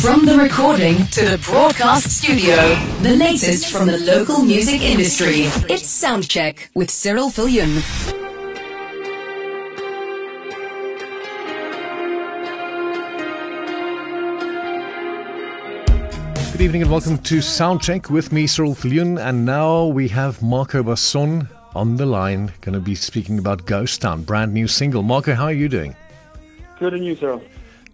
From the recording to the broadcast studio, the latest from the local music industry. It's Soundcheck with Cyril Viljoen. Good evening and welcome to Soundcheck with me, Cyril Viljoen. And now we have Marco Basson on the line, going to be speaking about Ghost Town, brand new single. Marco, how are you doing? Good and you, Cyril?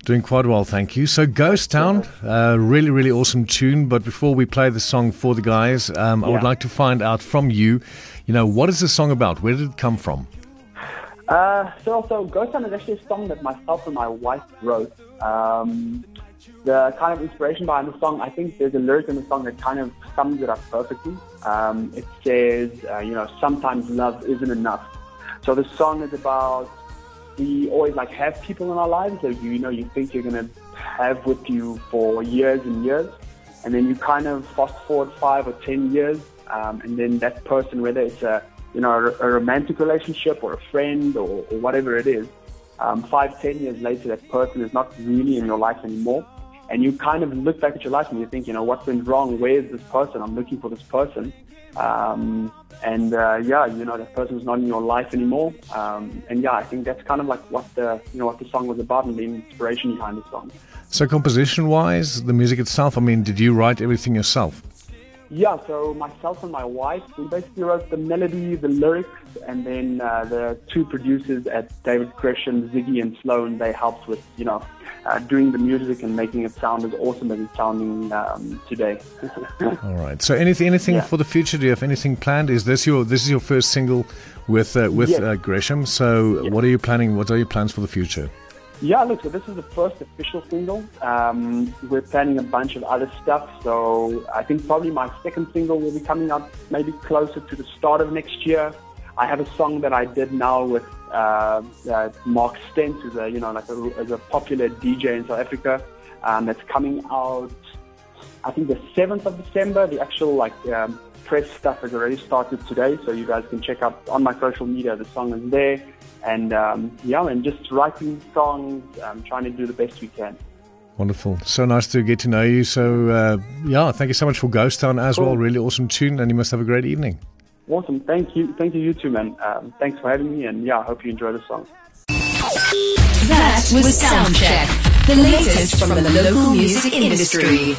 Doing quite well, thank you. So, Ghost Town, uh, really, really awesome tune. But before we play the song for the guys, um, I would like to find out from you, you know, what is the song about? Where did it come from? Uh, so, also, Ghost Town is actually a song that myself and my wife wrote. Um, the kind of inspiration behind the song, I think there's a lyric in the song that kind of sums it up perfectly. Um, it says, uh, you know, sometimes love isn't enough. So the song is about we always like have people in our lives that you, know you think you're gonna have with you for years and years, and then you kind of fast forward five or ten years, um, and then that person, whether it's a you know a, a romantic relationship or a friend or, or whatever it is, um, five ten years later, that person is not really in your life anymore, and you kind of look back at your life and you think, you know, what went wrong? Where is this person? I'm looking for this person. Um, and uh, yeah, you know, that person's not in your life anymore. Um, and yeah, I think that's kind of like what the you know what the song was about and the inspiration behind the song. So, composition wise, the music itself. I mean, did you write everything yourself? Yeah, so myself and my wife, we basically wrote the melody, the lyrics, and then uh, the two producers at David Gresham, Ziggy and Sloan, they helped with, you know, uh, doing the music and making it sound as awesome as it's sounding um, today. All right. So anything, anything yeah. for the future? Do you have anything planned? Is this your this is your first single with uh, with yes. Uh, Gresham? So yes. what are you planning? What are your plans for the future? Yeah, look, so this is the first official single. Um, we're planning a bunch of other stuff. So I think probably my second single will be coming out maybe closer to the start of next year. I have a song that I did now with uh, uh, Mark Stent, who's a you know like a, a popular DJ in South Africa. Um, that's coming out. I think the seventh of December. The actual like um, press stuff has already started today, so you guys can check out on my social media. The song is there and um, yeah, and just writing songs, um, trying to do the best we can. Wonderful. So nice to get to know you. So, uh, yeah, thank you so much for Ghost Town as cool. well. Really awesome tune, and you must have a great evening. Awesome. Thank you. Thank you, you too, man. Um, thanks for having me, and yeah, I hope you enjoy the song. That was Soundcheck, the latest from the local music industry.